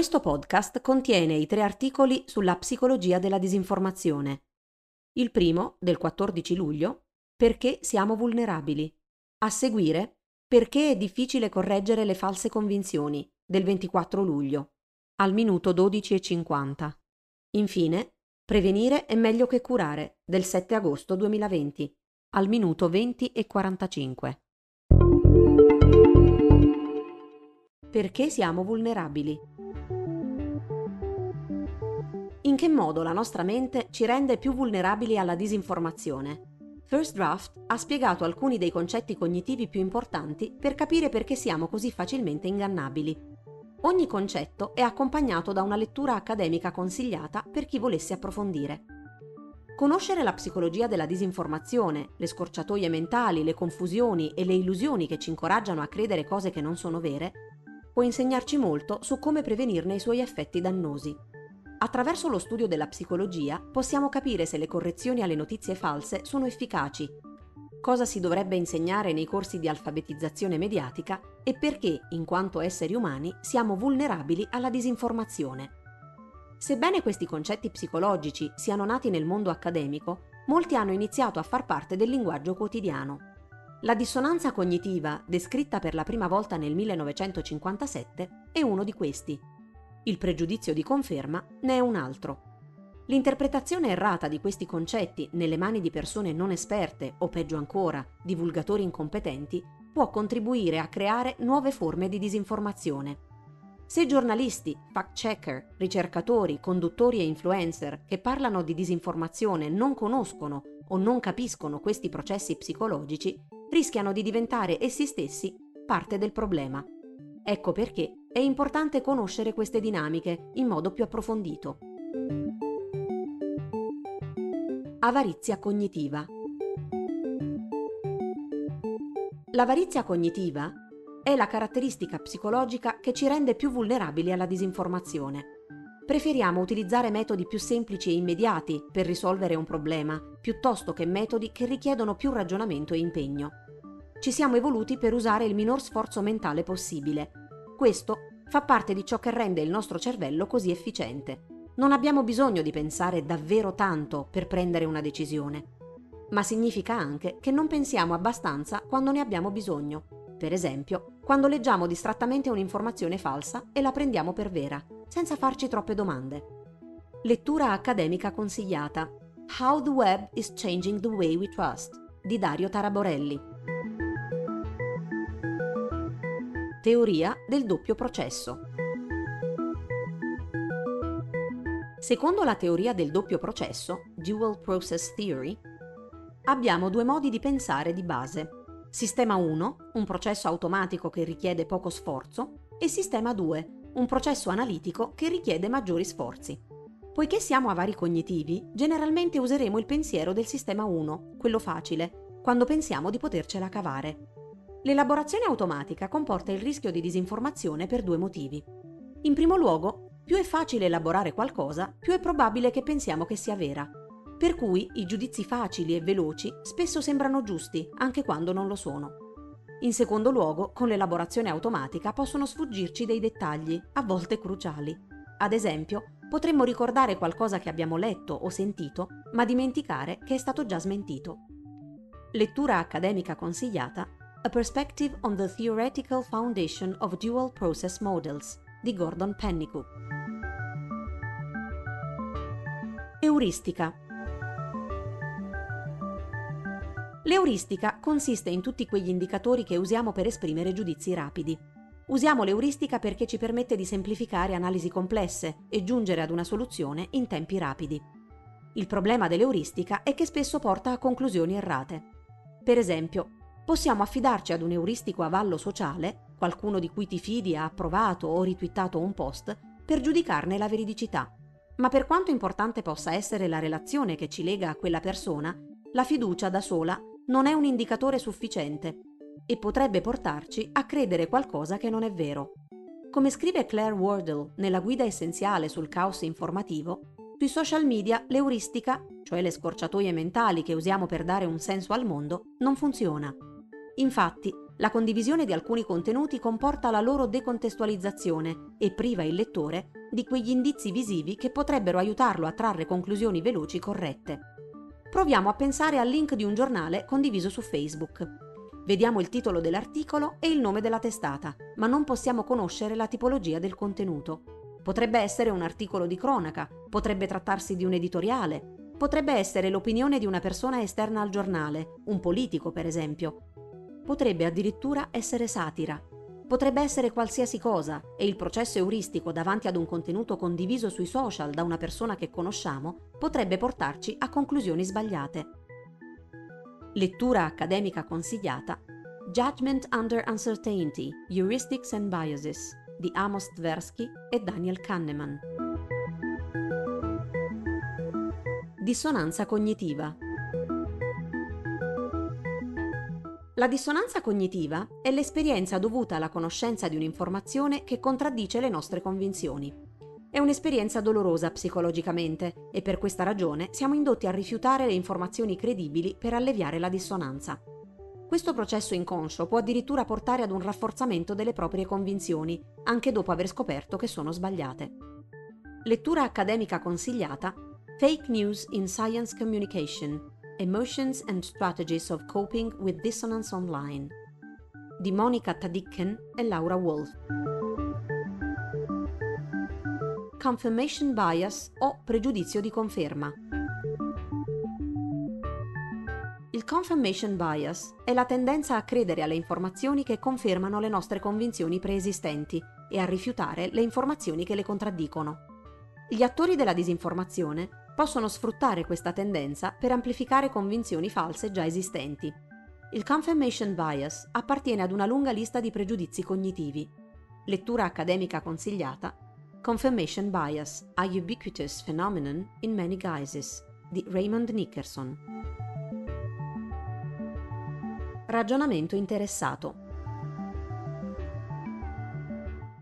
Questo podcast contiene i tre articoli sulla psicologia della disinformazione. Il primo, del 14 luglio, Perché siamo vulnerabili. A seguire, Perché è difficile correggere le false convinzioni, del 24 luglio, al minuto 12.50. Infine, Prevenire è meglio che curare, del 7 agosto 2020, al minuto 20.45. Perché siamo vulnerabili? In che modo la nostra mente ci rende più vulnerabili alla disinformazione? First Draft ha spiegato alcuni dei concetti cognitivi più importanti per capire perché siamo così facilmente ingannabili. Ogni concetto è accompagnato da una lettura accademica consigliata per chi volesse approfondire. Conoscere la psicologia della disinformazione, le scorciatoie mentali, le confusioni e le illusioni che ci incoraggiano a credere cose che non sono vere, può insegnarci molto su come prevenirne i suoi effetti dannosi. Attraverso lo studio della psicologia possiamo capire se le correzioni alle notizie false sono efficaci cosa si dovrebbe insegnare nei corsi di alfabetizzazione mediatica e perché, in quanto esseri umani, siamo vulnerabili alla disinformazione. Sebbene questi concetti psicologici siano nati nel mondo accademico, molti hanno iniziato a far parte del linguaggio quotidiano. La dissonanza cognitiva, descritta per la prima volta nel 1957, è uno di questi. Il pregiudizio di conferma ne è un altro. L'interpretazione errata di questi concetti nelle mani di persone non esperte o peggio ancora, divulgatori incompetenti, può contribuire a creare nuove forme di disinformazione. Se giornalisti, fact-checker, ricercatori, conduttori e influencer che parlano di disinformazione non conoscono o non capiscono questi processi psicologici, rischiano di diventare essi stessi parte del problema. Ecco perché è importante conoscere queste dinamiche in modo più approfondito. Avarizia cognitiva. L'avarizia cognitiva è la caratteristica psicologica che ci rende più vulnerabili alla disinformazione. Preferiamo utilizzare metodi più semplici e immediati per risolvere un problema, piuttosto che metodi che richiedono più ragionamento e impegno. Ci siamo evoluti per usare il minor sforzo mentale possibile. Questo fa parte di ciò che rende il nostro cervello così efficiente. Non abbiamo bisogno di pensare davvero tanto per prendere una decisione, ma significa anche che non pensiamo abbastanza quando ne abbiamo bisogno. Per esempio, quando leggiamo distrattamente un'informazione falsa e la prendiamo per vera, senza farci troppe domande. Lettura accademica consigliata. How the Web is Changing the Way We Trust di Dario Taraborelli. Teoria del doppio processo. Secondo la teoria del doppio processo, Dual Process Theory, abbiamo due modi di pensare di base. Sistema 1, un processo automatico che richiede poco sforzo, e sistema 2, un processo analitico che richiede maggiori sforzi. Poiché siamo a vari cognitivi, generalmente useremo il pensiero del sistema 1, quello facile, quando pensiamo di potercela cavare. L'elaborazione automatica comporta il rischio di disinformazione per due motivi. In primo luogo, più è facile elaborare qualcosa, più è probabile che pensiamo che sia vera. Per cui i giudizi facili e veloci spesso sembrano giusti, anche quando non lo sono. In secondo luogo, con l'elaborazione automatica possono sfuggirci dei dettagli, a volte cruciali. Ad esempio, potremmo ricordare qualcosa che abbiamo letto o sentito, ma dimenticare che è stato già smentito. Lettura accademica consigliata A Perspective on the Theoretical Foundation of Dual Process Models di Gordon Pennycook. Euristica. L'euristica consiste in tutti quegli indicatori che usiamo per esprimere giudizi rapidi. Usiamo l'euristica perché ci permette di semplificare analisi complesse e giungere ad una soluzione in tempi rapidi. Il problema dell'euristica è che spesso porta a conclusioni errate. Per esempio, possiamo affidarci ad un euristico avallo sociale, qualcuno di cui ti fidi ha approvato o ritwittato un post, per giudicarne la veridicità. Ma per quanto importante possa essere la relazione che ci lega a quella persona, la fiducia da sola non è un indicatore sufficiente e potrebbe portarci a credere qualcosa che non è vero. Come scrive Claire Wardle nella guida essenziale sul caos informativo, sui social media l'euristica, cioè le scorciatoie mentali che usiamo per dare un senso al mondo, non funziona. Infatti, la condivisione di alcuni contenuti comporta la loro decontestualizzazione e priva il lettore di quegli indizi visivi che potrebbero aiutarlo a trarre conclusioni veloci corrette. Proviamo a pensare al link di un giornale condiviso su Facebook. Vediamo il titolo dell'articolo e il nome della testata, ma non possiamo conoscere la tipologia del contenuto. Potrebbe essere un articolo di cronaca, potrebbe trattarsi di un editoriale, potrebbe essere l'opinione di una persona esterna al giornale, un politico per esempio. Potrebbe addirittura essere satira, Potrebbe essere qualsiasi cosa e il processo euristico davanti ad un contenuto condiviso sui social da una persona che conosciamo potrebbe portarci a conclusioni sbagliate. Lettura accademica consigliata Judgment Under Uncertainty, Heuristics and Biases di Amos Tversky e Daniel Kahneman. Dissonanza cognitiva La dissonanza cognitiva è l'esperienza dovuta alla conoscenza di un'informazione che contraddice le nostre convinzioni. È un'esperienza dolorosa psicologicamente e per questa ragione siamo indotti a rifiutare le informazioni credibili per alleviare la dissonanza. Questo processo inconscio può addirittura portare ad un rafforzamento delle proprie convinzioni, anche dopo aver scoperto che sono sbagliate. Lettura accademica consigliata Fake News in Science Communication Emotions and Strategies of Coping with Dissonance Online di Monica Tadikken e Laura Wolf. Confirmation bias o pregiudizio di conferma. Il confirmation bias è la tendenza a credere alle informazioni che confermano le nostre convinzioni preesistenti e a rifiutare le informazioni che le contraddicono. Gli attori della disinformazione possono sfruttare questa tendenza per amplificare convinzioni false già esistenti. Il confirmation bias appartiene ad una lunga lista di pregiudizi cognitivi. Lettura accademica consigliata Confirmation bias, a ubiquitous phenomenon in many guises di Raymond Nickerson. Ragionamento interessato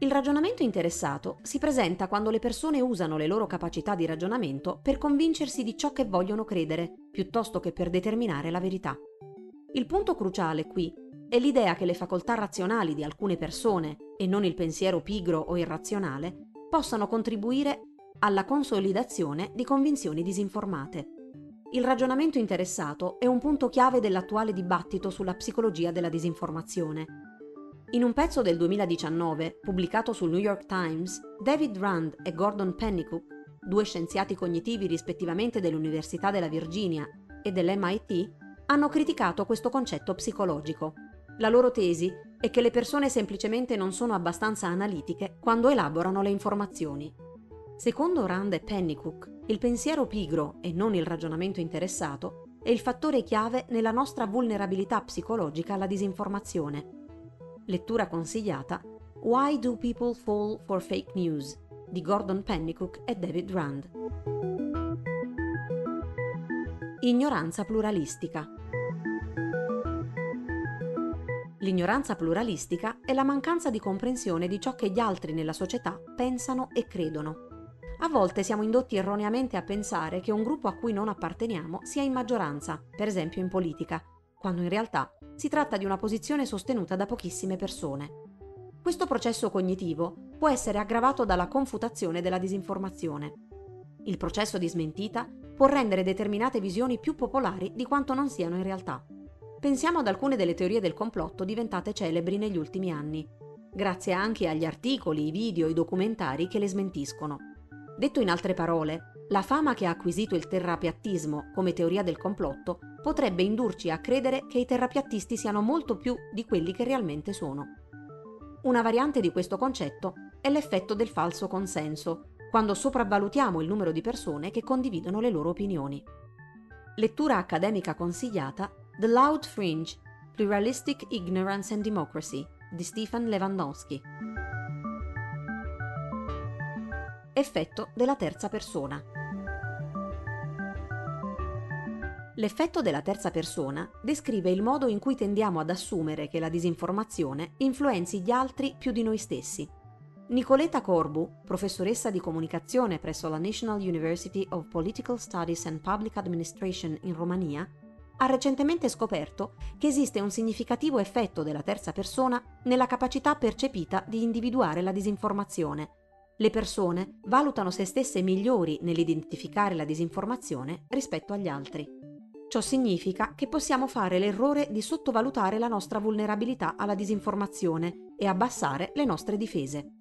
il ragionamento interessato si presenta quando le persone usano le loro capacità di ragionamento per convincersi di ciò che vogliono credere, piuttosto che per determinare la verità. Il punto cruciale qui è l'idea che le facoltà razionali di alcune persone, e non il pensiero pigro o irrazionale, possano contribuire alla consolidazione di convinzioni disinformate. Il ragionamento interessato è un punto chiave dell'attuale dibattito sulla psicologia della disinformazione in un pezzo del 2019, pubblicato sul New York Times, David Rand e Gordon Pennycook, due scienziati cognitivi rispettivamente dell'Università della Virginia e dell'MIT, hanno criticato questo concetto psicologico. La loro tesi è che le persone semplicemente non sono abbastanza analitiche quando elaborano le informazioni. Secondo Rand e Pennycook, il pensiero pigro e non il ragionamento interessato è il fattore chiave nella nostra vulnerabilità psicologica alla disinformazione lettura consigliata Why Do People Fall for Fake News di Gordon Pennycook e David Rand. Ignoranza pluralistica. L'ignoranza pluralistica è la mancanza di comprensione di ciò che gli altri nella società pensano e credono. A volte siamo indotti erroneamente a pensare che un gruppo a cui non apparteniamo sia in maggioranza, per esempio in politica, quando in realtà si tratta di una posizione sostenuta da pochissime persone. Questo processo cognitivo può essere aggravato dalla confutazione della disinformazione. Il processo di smentita può rendere determinate visioni più popolari di quanto non siano in realtà. Pensiamo ad alcune delle teorie del complotto diventate celebri negli ultimi anni, grazie anche agli articoli, i video, i documentari che le smentiscono. Detto in altre parole, la fama che ha acquisito il terrapiattismo come teoria del complotto potrebbe indurci a credere che i terrapiattisti siano molto più di quelli che realmente sono. Una variante di questo concetto è l'effetto del falso consenso, quando sopravvalutiamo il numero di persone che condividono le loro opinioni. Lettura accademica consigliata The Loud Fringe, Pluralistic Ignorance and Democracy di Stefan Lewandowski. Effetto della terza persona. L'effetto della terza persona descrive il modo in cui tendiamo ad assumere che la disinformazione influenzi gli altri più di noi stessi. Nicoletta Corbu, professoressa di comunicazione presso la National University of Political Studies and Public Administration in Romania, ha recentemente scoperto che esiste un significativo effetto della terza persona nella capacità percepita di individuare la disinformazione. Le persone valutano se stesse migliori nell'identificare la disinformazione rispetto agli altri. Ciò significa che possiamo fare l'errore di sottovalutare la nostra vulnerabilità alla disinformazione e abbassare le nostre difese.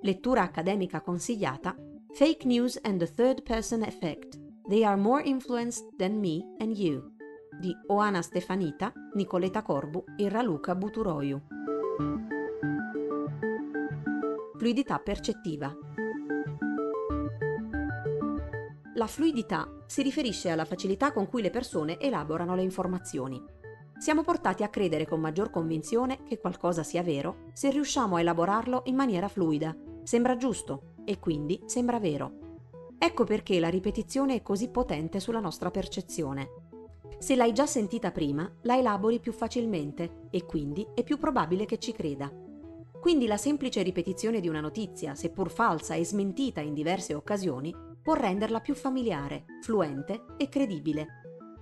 Lettura accademica consigliata Fake News and the Third Person Effect. They are more influenced than me and you di Oana Stefanita, Nicoleta Corbu e Raluca Buturoiu. Fluidità percettiva. La fluidità si riferisce alla facilità con cui le persone elaborano le informazioni. Siamo portati a credere con maggior convinzione che qualcosa sia vero se riusciamo a elaborarlo in maniera fluida, sembra giusto e quindi sembra vero. Ecco perché la ripetizione è così potente sulla nostra percezione. Se l'hai già sentita prima, la elabori più facilmente e quindi è più probabile che ci creda. Quindi la semplice ripetizione di una notizia, seppur falsa e smentita in diverse occasioni, può renderla più familiare, fluente e credibile.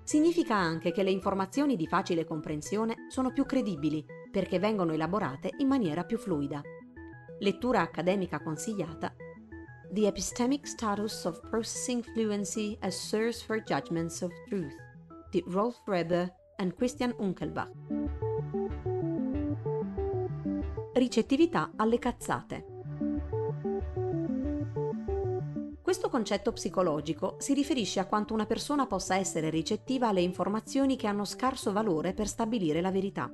Significa anche che le informazioni di facile comprensione sono più credibili perché vengono elaborate in maniera più fluida. Lettura accademica consigliata The Epistemic Status of Processing Fluency as Source for Judgments of Truth di Rolf Reber e Christian Unkelbach. Ricettività alle cazzate. Questo concetto psicologico si riferisce a quanto una persona possa essere ricettiva alle informazioni che hanno scarso valore per stabilire la verità.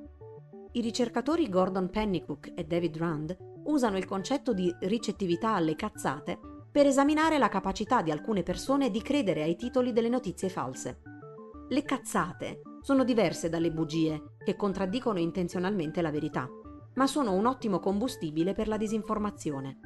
I ricercatori Gordon Pennycook e David Rand usano il concetto di ricettività alle cazzate per esaminare la capacità di alcune persone di credere ai titoli delle notizie false. Le cazzate sono diverse dalle bugie, che contraddicono intenzionalmente la verità, ma sono un ottimo combustibile per la disinformazione.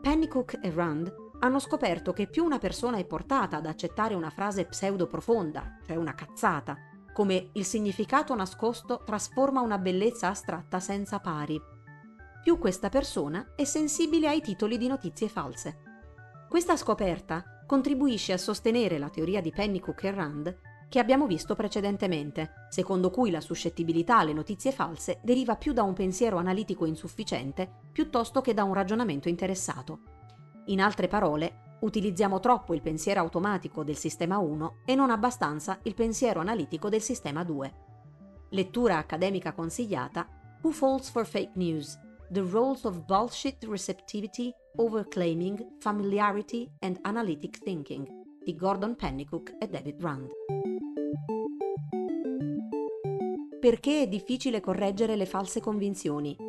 Pennycook e Rand hanno scoperto che più una persona è portata ad accettare una frase pseudo-profonda, cioè una cazzata, come il significato nascosto trasforma una bellezza astratta senza pari, più questa persona è sensibile ai titoli di notizie false. Questa scoperta contribuisce a sostenere la teoria di Pennycook e Rand che abbiamo visto precedentemente, secondo cui la suscettibilità alle notizie false deriva più da un pensiero analitico insufficiente piuttosto che da un ragionamento interessato. In altre parole, utilizziamo troppo il pensiero automatico del sistema 1 e non abbastanza il pensiero analitico del sistema 2. Lettura accademica consigliata Who Falls for Fake News? The Roles of Bullshit Receptivity, Overclaiming, Familiarity and Analytic Thinking di Gordon Pennycook e David Rand. Perché è difficile correggere le false convinzioni?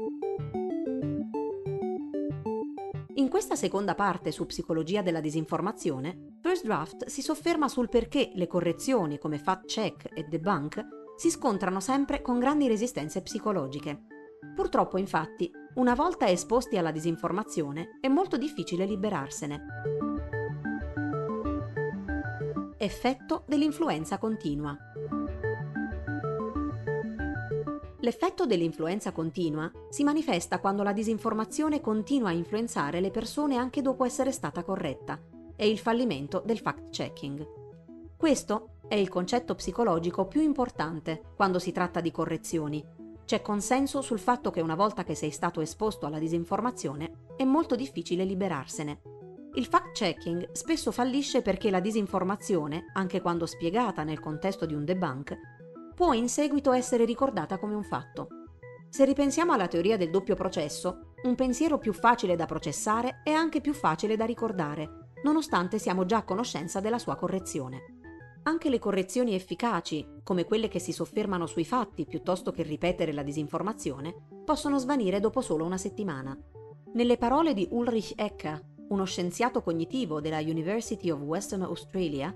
Questa seconda parte su psicologia della disinformazione, First Draft si sofferma sul perché le correzioni come fact check e debunk si scontrano sempre con grandi resistenze psicologiche. Purtroppo, infatti, una volta esposti alla disinformazione, è molto difficile liberarsene. Effetto dell'influenza continua. L'effetto dell'influenza continua si manifesta quando la disinformazione continua a influenzare le persone anche dopo essere stata corretta. È il fallimento del fact-checking. Questo è il concetto psicologico più importante quando si tratta di correzioni. C'è consenso sul fatto che una volta che sei stato esposto alla disinformazione è molto difficile liberarsene. Il fact-checking spesso fallisce perché la disinformazione, anche quando spiegata nel contesto di un debunk, può in seguito essere ricordata come un fatto. Se ripensiamo alla teoria del doppio processo, un pensiero più facile da processare è anche più facile da ricordare, nonostante siamo già a conoscenza della sua correzione. Anche le correzioni efficaci, come quelle che si soffermano sui fatti piuttosto che ripetere la disinformazione, possono svanire dopo solo una settimana. Nelle parole di Ulrich Ecker, uno scienziato cognitivo della University of Western Australia,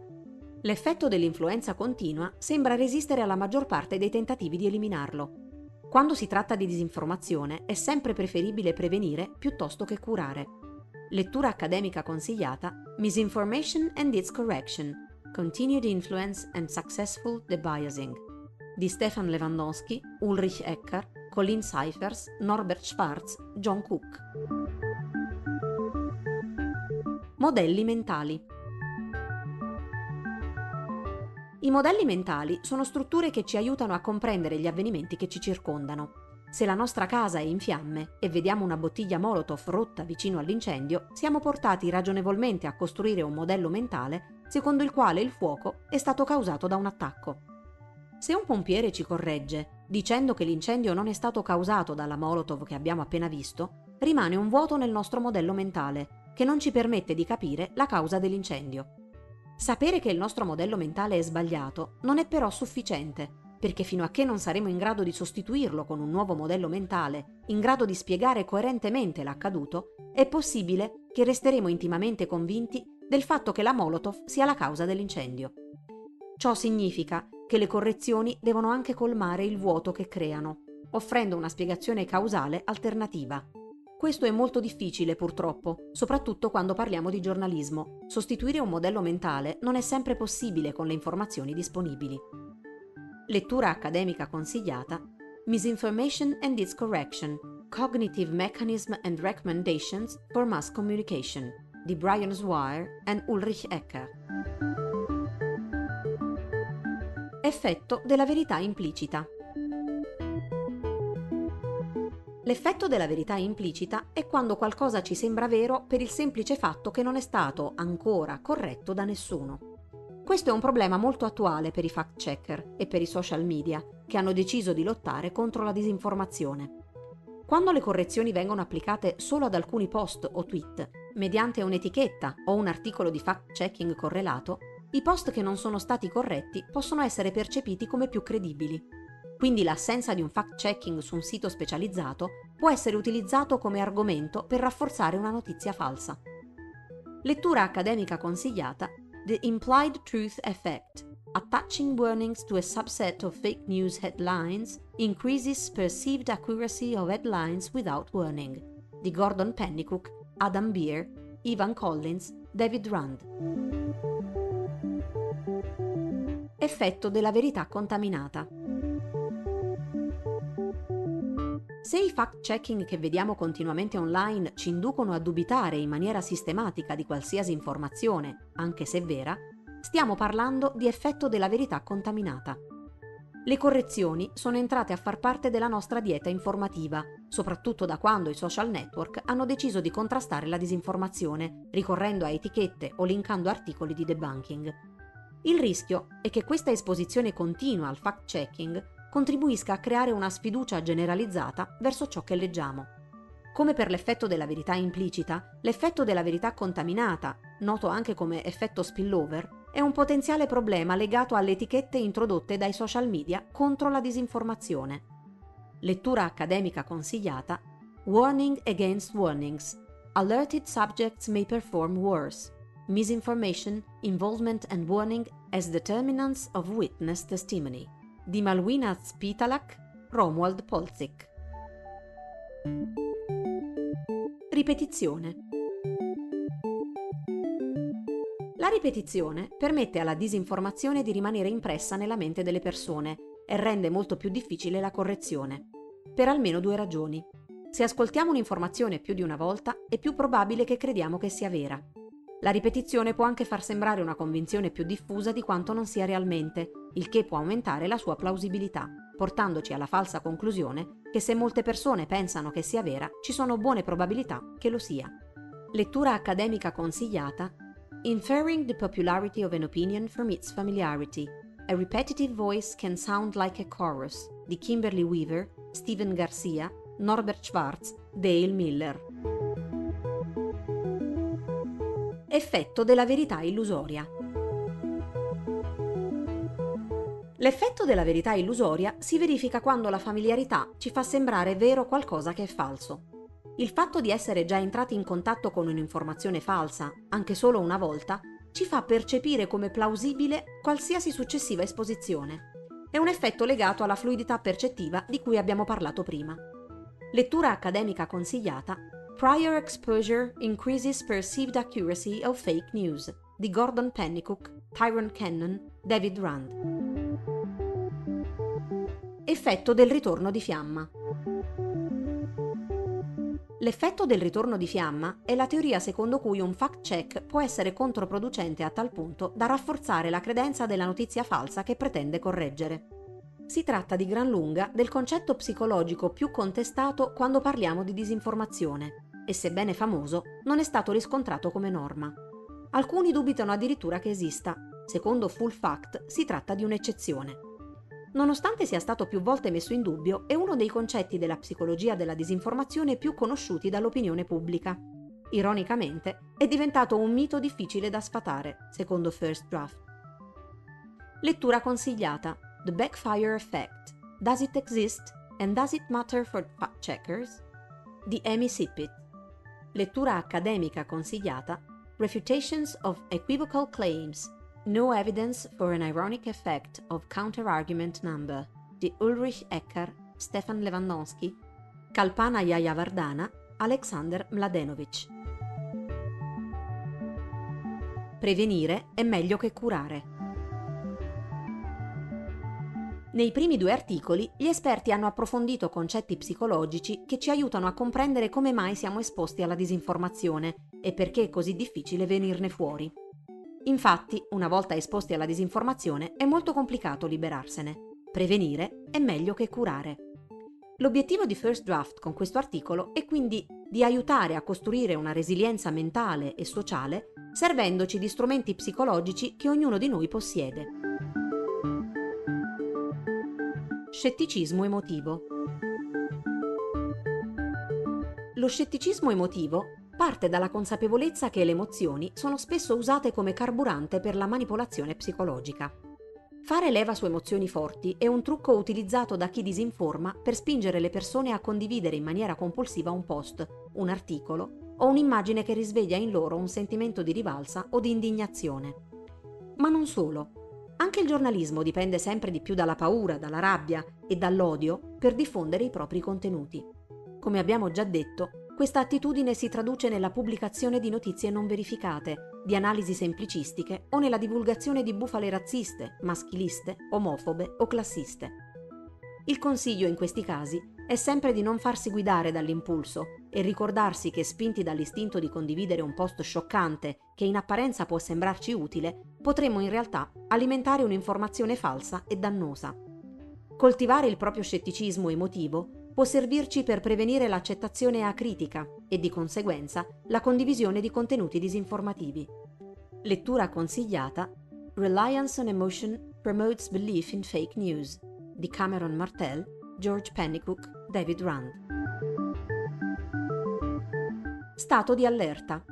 L'effetto dell'influenza continua sembra resistere alla maggior parte dei tentativi di eliminarlo. Quando si tratta di disinformazione è sempre preferibile prevenire piuttosto che curare. Lettura accademica consigliata Misinformation and its Correction Continued Influence and Successful Debiasing di Stefan Lewandowski, Ulrich Ecker, Colin Cyphers, Norbert Schwarz, John Cook. Modelli mentali I modelli mentali sono strutture che ci aiutano a comprendere gli avvenimenti che ci circondano. Se la nostra casa è in fiamme e vediamo una bottiglia Molotov rotta vicino all'incendio, siamo portati ragionevolmente a costruire un modello mentale secondo il quale il fuoco è stato causato da un attacco. Se un pompiere ci corregge, dicendo che l'incendio non è stato causato dalla Molotov che abbiamo appena visto, rimane un vuoto nel nostro modello mentale, che non ci permette di capire la causa dell'incendio. Sapere che il nostro modello mentale è sbagliato non è però sufficiente, perché fino a che non saremo in grado di sostituirlo con un nuovo modello mentale, in grado di spiegare coerentemente l'accaduto, è possibile che resteremo intimamente convinti del fatto che la Molotov sia la causa dell'incendio. Ciò significa che le correzioni devono anche colmare il vuoto che creano, offrendo una spiegazione causale alternativa. Questo è molto difficile purtroppo, soprattutto quando parliamo di giornalismo. Sostituire un modello mentale non è sempre possibile con le informazioni disponibili. Lettura accademica consigliata Misinformation and its Correction Cognitive Mechanism and Recommendations for Mass Communication di Brian Swire e Ulrich Ecker. Effetto della verità implicita. L'effetto della verità implicita è quando qualcosa ci sembra vero per il semplice fatto che non è stato ancora corretto da nessuno. Questo è un problema molto attuale per i fact checker e per i social media, che hanno deciso di lottare contro la disinformazione. Quando le correzioni vengono applicate solo ad alcuni post o tweet, mediante un'etichetta o un articolo di fact checking correlato, i post che non sono stati corretti possono essere percepiti come più credibili quindi l'assenza di un fact-checking su un sito specializzato può essere utilizzato come argomento per rafforzare una notizia falsa. Lettura accademica consigliata The Implied Truth Effect Attaching warnings to a subset of fake news headlines increases perceived accuracy of headlines without warning di Gordon Pennycook, Adam Beer, Ivan Collins, David Rand. Effetto della verità contaminata. Se i fact-checking che vediamo continuamente online ci inducono a dubitare in maniera sistematica di qualsiasi informazione, anche se vera, stiamo parlando di effetto della verità contaminata. Le correzioni sono entrate a far parte della nostra dieta informativa, soprattutto da quando i social network hanno deciso di contrastare la disinformazione, ricorrendo a etichette o linkando articoli di debunking. Il rischio è che questa esposizione continua al fact-checking contribuisca a creare una sfiducia generalizzata verso ciò che leggiamo. Come per l'effetto della verità implicita, l'effetto della verità contaminata, noto anche come effetto spillover, è un potenziale problema legato alle etichette introdotte dai social media contro la disinformazione. Lettura accademica consigliata Warning against warnings. Alerted subjects may perform worse. Misinformation, involvement and warning as determinants of witness testimony di Malwina Spitalak, Romuald Polzik. Ripetizione. La ripetizione permette alla disinformazione di rimanere impressa nella mente delle persone e rende molto più difficile la correzione, per almeno due ragioni. Se ascoltiamo un'informazione più di una volta, è più probabile che crediamo che sia vera. La ripetizione può anche far sembrare una convinzione più diffusa di quanto non sia realmente, il che può aumentare la sua plausibilità, portandoci alla falsa conclusione che se molte persone pensano che sia vera, ci sono buone probabilità che lo sia. Lettura accademica consigliata Inferring the popularity of an opinion from its familiarity. A repetitive voice can sound like a chorus di Kimberly Weaver, Steven Garcia, Norbert Schwartz, Dale Miller. Effetto della verità illusoria. L'effetto della verità illusoria si verifica quando la familiarità ci fa sembrare vero qualcosa che è falso. Il fatto di essere già entrati in contatto con un'informazione falsa, anche solo una volta, ci fa percepire come plausibile qualsiasi successiva esposizione. È un effetto legato alla fluidità percettiva di cui abbiamo parlato prima. Lettura accademica consigliata Prior exposure increases perceived accuracy of fake news di Gordon Pennycook, Tyrone Cannon, David Rand. Effetto del ritorno di fiamma. L'effetto del ritorno di fiamma è la teoria secondo cui un fact-check può essere controproducente a tal punto da rafforzare la credenza della notizia falsa che pretende correggere. Si tratta di gran lunga del concetto psicologico più contestato quando parliamo di disinformazione e sebbene famoso non è stato riscontrato come norma. Alcuni dubitano addirittura che esista. Secondo Full Fact si tratta di un'eccezione. Nonostante sia stato più volte messo in dubbio, è uno dei concetti della psicologia della disinformazione più conosciuti dall'opinione pubblica. Ironicamente, è diventato un mito difficile da sfatare, secondo First Draft. Lettura consigliata: The Backfire Effect. Does it exist? And does it matter for fact checkers? di Amy Sippitt. Lettura accademica consigliata: Refutations of Equivocal Claims No evidence for an ironic effect of counter-argument number di Ulrich Ecker, Stefan Lewandowski, Kalpana Jayavardana, Alexander Mladenovic. Prevenire è meglio che curare. Nei primi due articoli gli esperti hanno approfondito concetti psicologici che ci aiutano a comprendere come mai siamo esposti alla disinformazione e perché è così difficile venirne fuori. Infatti, una volta esposti alla disinformazione, è molto complicato liberarsene. Prevenire è meglio che curare. L'obiettivo di First Draft con questo articolo è quindi di aiutare a costruire una resilienza mentale e sociale servendoci di strumenti psicologici che ognuno di noi possiede. Scetticismo emotivo. Lo scetticismo emotivo parte dalla consapevolezza che le emozioni sono spesso usate come carburante per la manipolazione psicologica. Fare leva su emozioni forti è un trucco utilizzato da chi disinforma per spingere le persone a condividere in maniera compulsiva un post, un articolo o un'immagine che risveglia in loro un sentimento di rivalsa o di indignazione. Ma non solo. Anche il giornalismo dipende sempre di più dalla paura, dalla rabbia e dall'odio per diffondere i propri contenuti. Come abbiamo già detto, questa attitudine si traduce nella pubblicazione di notizie non verificate, di analisi semplicistiche o nella divulgazione di bufale razziste, maschiliste, omofobe o classiste. Il consiglio in questi casi è sempre di non farsi guidare dall'impulso e ricordarsi che spinti dall'istinto di condividere un post scioccante che in apparenza può sembrarci utile, potremmo in realtà alimentare un'informazione falsa e dannosa. Coltivare il proprio scetticismo emotivo può servirci per prevenire l'accettazione acritica e di conseguenza la condivisione di contenuti disinformativi. Lettura consigliata Reliance on Emotion Promotes Belief in Fake News di Cameron Martell, George Pennycook, David Rand. Stato di allerta.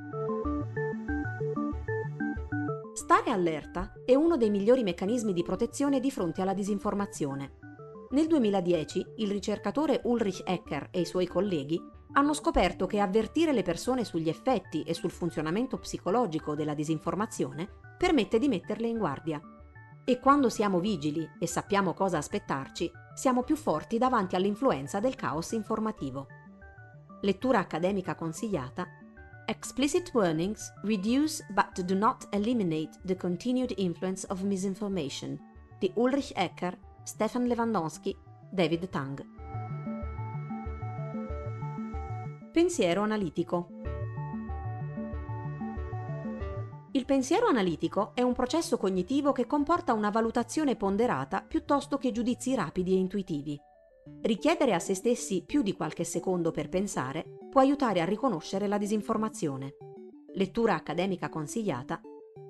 Stare allerta è uno dei migliori meccanismi di protezione di fronte alla disinformazione. Nel 2010 il ricercatore Ulrich Ecker e i suoi colleghi hanno scoperto che avvertire le persone sugli effetti e sul funzionamento psicologico della disinformazione permette di metterle in guardia. E quando siamo vigili e sappiamo cosa aspettarci, siamo più forti davanti all'influenza del caos informativo. Lettura accademica consigliata Explicit warnings reduce but do not eliminate the continued influence of misinformation di Ulrich Ecker Stefan Lewandowski, David Tang. Pensiero analitico. Il pensiero analitico è un processo cognitivo che comporta una valutazione ponderata piuttosto che giudizi rapidi e intuitivi. Richiedere a se stessi più di qualche secondo per pensare può aiutare a riconoscere la disinformazione. Lettura accademica consigliata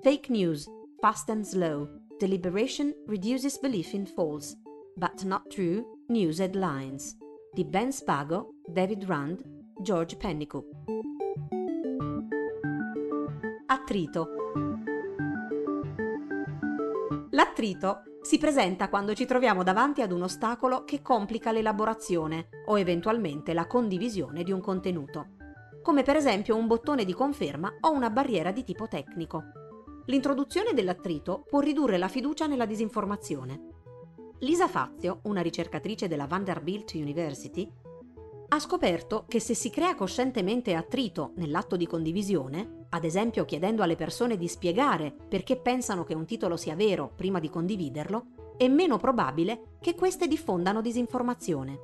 Fake News, Fast and Slow Deliberation reduces belief in false, but not true, news headlines di Ben Spago, David Rand, George Pennicook. Attrito. L'attrito si presenta quando ci troviamo davanti ad un ostacolo che complica l'elaborazione o eventualmente la condivisione di un contenuto, come per esempio un bottone di conferma o una barriera di tipo tecnico. L'introduzione dell'attrito può ridurre la fiducia nella disinformazione. Lisa Fazio, una ricercatrice della Vanderbilt University, ha scoperto che se si crea coscientemente attrito nell'atto di condivisione, ad esempio chiedendo alle persone di spiegare perché pensano che un titolo sia vero prima di condividerlo, è meno probabile che queste diffondano disinformazione.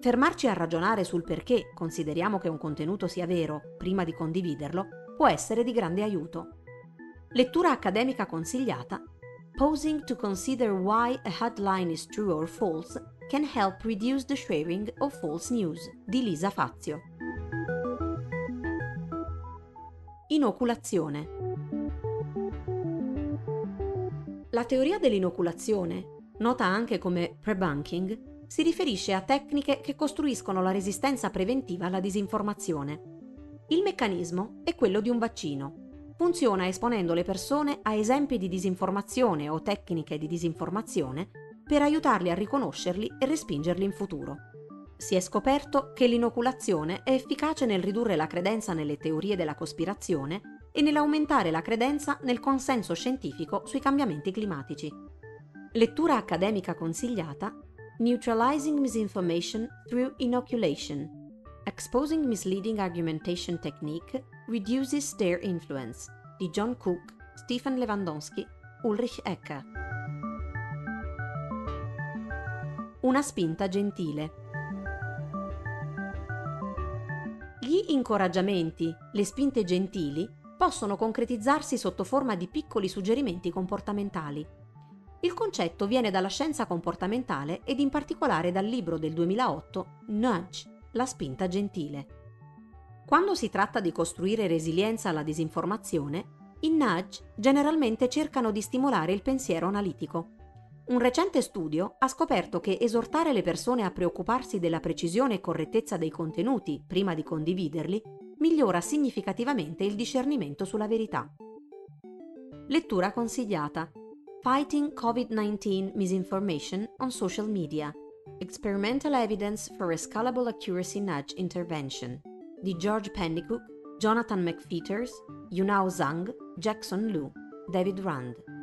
Fermarci a ragionare sul perché consideriamo che un contenuto sia vero prima di condividerlo può essere di grande aiuto. Lettura accademica consigliata Posing to consider why a headline is true or false can help reduce the sharing of false news di Lisa Fazio. Inoculazione. La teoria dell'inoculazione, nota anche come pre-bunking, si riferisce a tecniche che costruiscono la resistenza preventiva alla disinformazione. Il meccanismo è quello di un vaccino. Funziona esponendo le persone a esempi di disinformazione o tecniche di disinformazione per aiutarli a riconoscerli e respingerli in futuro. Si è scoperto che l'inoculazione è efficace nel ridurre la credenza nelle teorie della cospirazione e nell'aumentare la credenza nel consenso scientifico sui cambiamenti climatici. Lettura accademica consigliata Neutralizing Misinformation Through Inoculation. Exposing Misleading Argumentation Technique Reduces Their Influence di John Cook, Stephen Lewandowski, Ulrich Ecker. Una spinta gentile. Gli incoraggiamenti, le spinte gentili, possono concretizzarsi sotto forma di piccoli suggerimenti comportamentali il concetto viene dalla scienza comportamentale ed in particolare dal libro del 2008 Nudge, la spinta gentile. Quando si tratta di costruire resilienza alla disinformazione, i nudge generalmente cercano di stimolare il pensiero analitico. Un recente studio ha scoperto che esortare le persone a preoccuparsi della precisione e correttezza dei contenuti prima di condividerli migliora significativamente il discernimento sulla verità. Lettura consigliata Fighting COVID-19 Misinformation on Social Media. Experimental Evidence for a Scalable Accuracy Nudge Intervention di George Pennycook, Jonathan McFeeters, Yunao Zhang, Jackson Lu, David Rand.